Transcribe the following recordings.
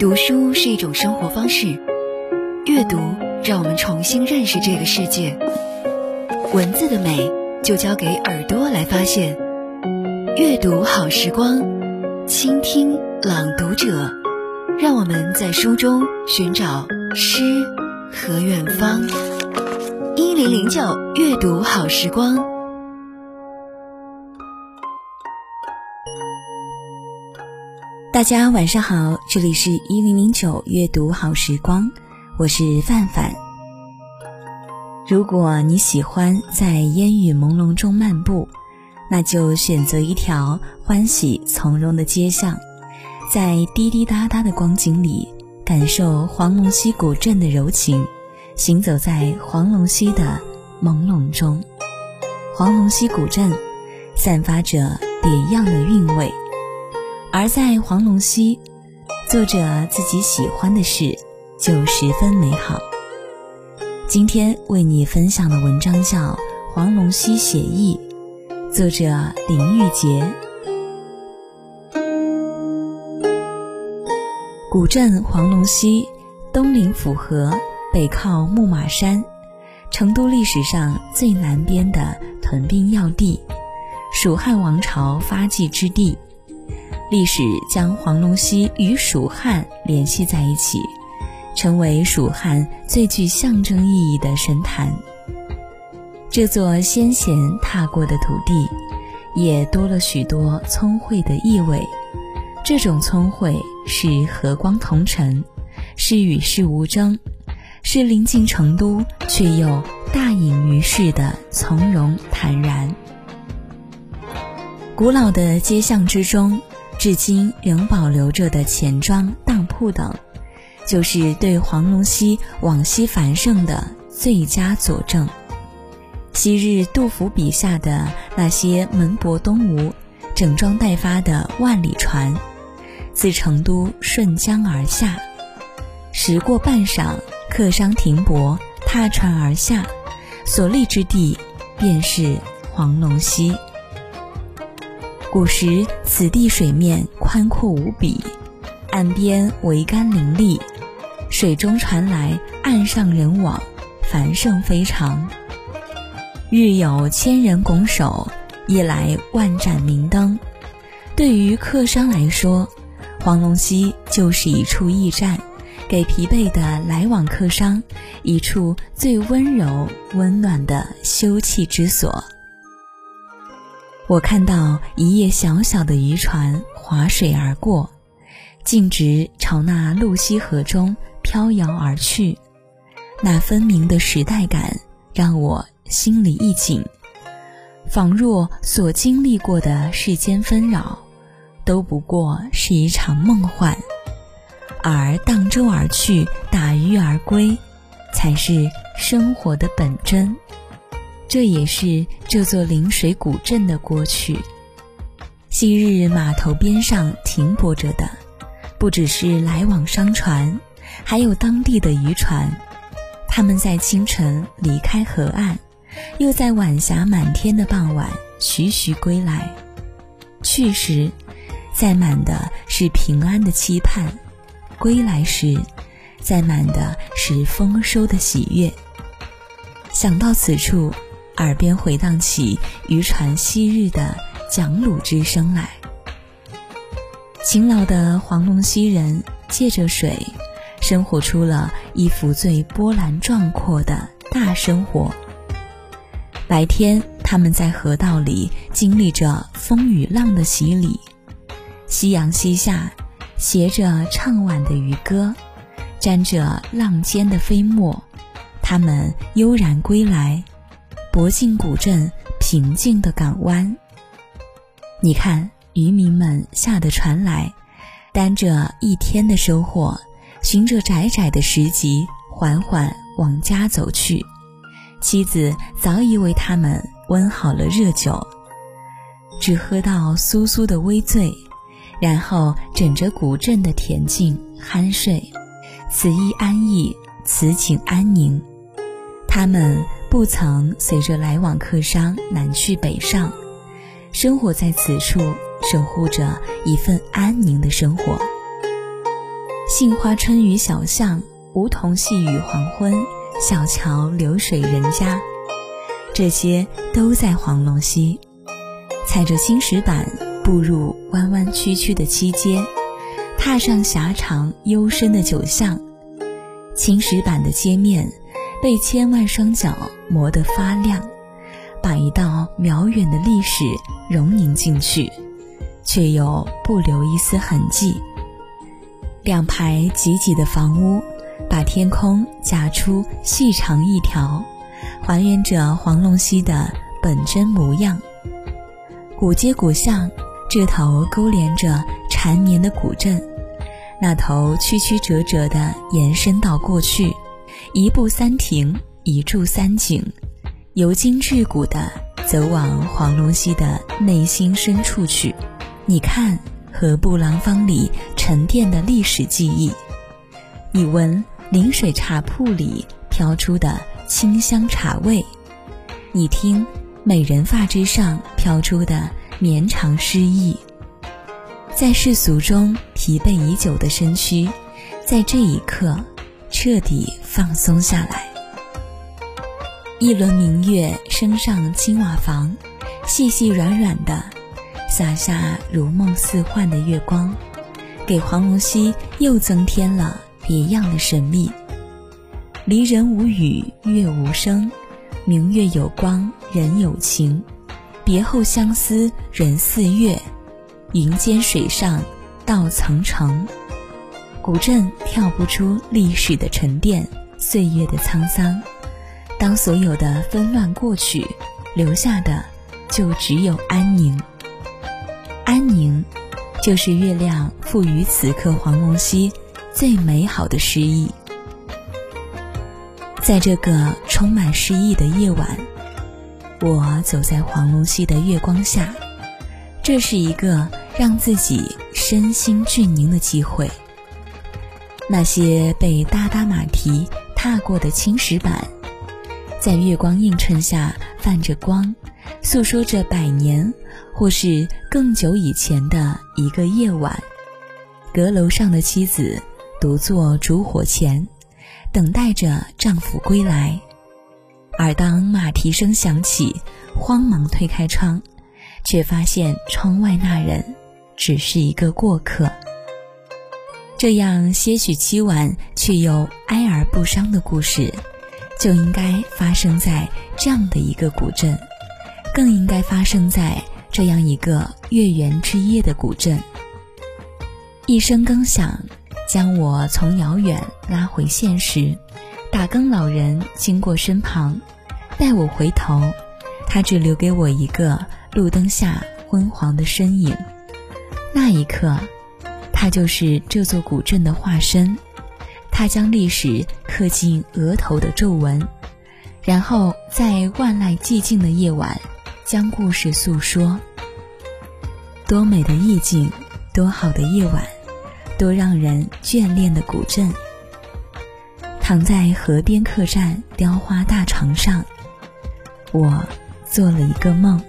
读书是一种生活方式，阅读让我们重新认识这个世界。文字的美就交给耳朵来发现。阅读好时光，倾听朗读者，让我们在书中寻找诗和远方。一零零九阅读好时光。大家晚上好，这里是一零零九阅读好时光，我是范范。如果你喜欢在烟雨朦胧中漫步，那就选择一条欢喜从容的街巷，在滴滴答答的光景里，感受黄龙溪古镇的柔情，行走在黄龙溪的朦胧中。黄龙溪古镇散发着别样的韵味。而在黄龙溪，做着自己喜欢的事，就十分美好。今天为你分享的文章叫《黄龙溪写意》，作者林玉洁。古镇黄龙溪，东临府河，北靠木马山，成都历史上最南边的屯兵要地，蜀汉王朝发迹之地。历史将黄龙溪与蜀汉联系在一起，成为蜀汉最具象征意义的神坛。这座先贤踏过的土地，也多了许多聪慧的意味。这种聪慧是和光同尘，是与世无争，是临近成都却又大隐于世的从容坦然。古老的街巷之中。至今仍保留着的钱庄、当铺等，就是对黄龙溪往昔繁盛的最佳佐证。昔日杜甫笔下的那些门泊东吴、整装待发的万里船，自成都顺江而下，时过半晌，客商停泊，踏船而下，所立之地便是黄龙溪。古时此地水面宽阔无比，岸边桅杆林立，水中传来岸上人往，繁盛非常。日有千人拱手，夜来万盏明灯。对于客商来说，黄龙溪就是一处驿站，给疲惫的来往客商一处最温柔温暖的休憩之所。我看到一叶小小的渔船划水而过，径直朝那露溪河中飘摇而去。那分明的时代感让我心里一紧，仿若所经历过的世间纷扰，都不过是一场梦幻，而荡舟而去，打鱼而归，才是生活的本真。这也是这座临水古镇的过去。昔日码头边上停泊着的，不只是来往商船，还有当地的渔船。他们在清晨离开河岸，又在晚霞满天的傍晚徐徐归来。去时，载满的是平安的期盼；归来时，载满的是丰收的喜悦。想到此处。耳边回荡起渔船昔日的桨橹之声来。勤劳的黄龙溪人借着水，生活出了一幅最波澜壮阔的大生活。白天，他们在河道里经历着风雨浪的洗礼；夕阳西下，携着唱晚的渔歌，沾着浪尖的飞沫，他们悠然归来。博靖古镇平静的港湾，你看渔民们下的船来，担着一天的收获，循着窄窄的石级缓缓往家走去。妻子早已为他们温好了热酒，只喝到酥酥的微醉，然后枕着古镇的恬静酣睡。此意安逸，此景安宁。他们。不曾随着来往客商南去北上，生活在此处，守护着一份安宁的生活。杏花春雨小巷，梧桐细雨黄昏，小桥流水人家，这些都在黄龙溪。踩着青石板步入弯弯曲曲的七街，踏上狭长幽深的酒巷，青石板的街面被千万双脚磨得发亮，把一道渺远的历史融凝进去，却又不留一丝痕迹。两排挤挤的房屋，把天空夹出细长一条，还原着黄龙溪的本真模样。古街古巷，这头勾连着缠绵的古镇，那头曲曲折折地延伸到过去，一步三亭，一柱三景，由今至古的走往黄龙溪的内心深处去。你看，河布廊坊里沉淀的历史记忆；你闻临水茶铺里飘出的清香茶味；你听。美人发之上飘出的绵长诗意，在世俗中疲惫已久的身躯，在这一刻彻底放松下来。一轮明月升上青瓦房，细细软软的，洒下如梦似幻的月光，给黄龙溪又增添了别样的神秘。离人无语，月无声。明月有光，人有情，别后相思人似月，云间水上道层层。古镇跳不出历史的沉淀，岁月的沧桑。当所有的纷乱过去，留下的就只有安宁。安宁，就是月亮赋予此刻黄龙溪最美好的诗意。在这个充满诗意的夜晚，我走在黄龙溪的月光下，这是一个让自己身心俊宁的机会。那些被哒哒马蹄踏过的青石板，在月光映衬下泛着光，诉说着百年或是更久以前的一个夜晚。阁楼上的妻子独坐烛火前。等待着丈夫归来，而当马蹄声响起，慌忙推开窗，却发现窗外那人只是一个过客。这样些许凄婉却又哀而不伤的故事，就应该发生在这样的一个古镇，更应该发生在这样一个月圆之夜的古镇。一声更响。将我从遥远拉回现实，打更老人经过身旁，待我回头，他只留给我一个路灯下昏黄的身影。那一刻，他就是这座古镇的化身。他将历史刻进额头的皱纹，然后在万籁寂静的夜晚，将故事诉说。多美的意境，多好的夜晚。多让人眷恋的古镇，躺在河边客栈雕花大床上，我做了一个梦。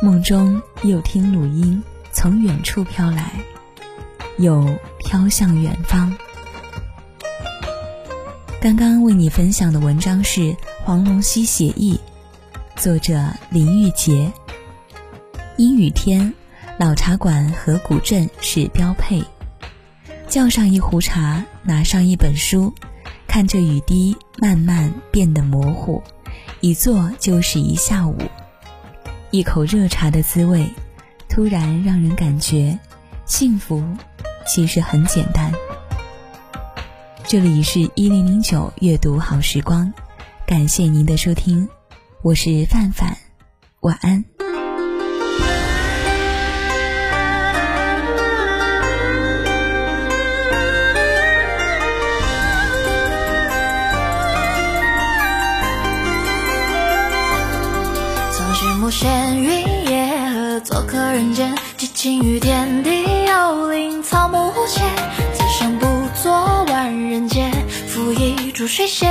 梦中又听鲁音从远处飘来，又飘向远方。刚刚为你分享的文章是《黄龙溪写意》，作者林玉洁。阴雨天，老茶馆和古镇是标配。叫上一壶茶，拿上一本书，看着雨滴慢慢变得模糊，一坐就是一下午。一口热茶的滋味，突然让人感觉幸福其实很简单。这里是一零零九阅读好时光，感谢您的收听，我是范范，晚安。无限云野，做客人间，心于天地有灵，草木无邪。此生不做万人杰，赴一株水仙。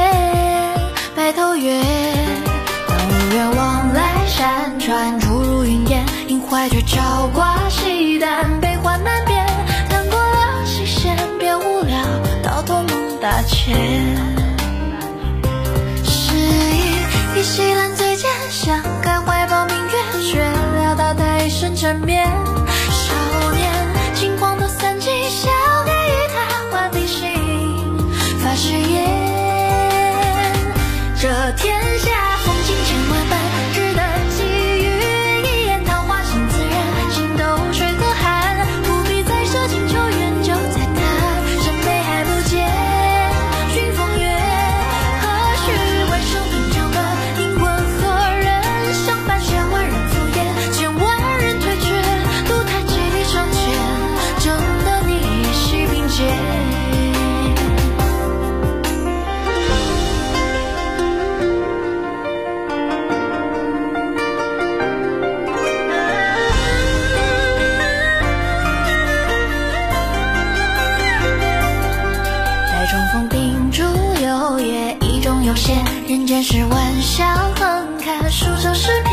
白头约当如愿，往来山川，出入云烟。萦怀却朝挂夕，淡悲欢难辨。叹过了西弦，变无聊到头梦。大千世，一袭蓝栏醉剑，想开怀抱，明月却潦倒，太深缠绵。人间是万象横开，书成诗篇。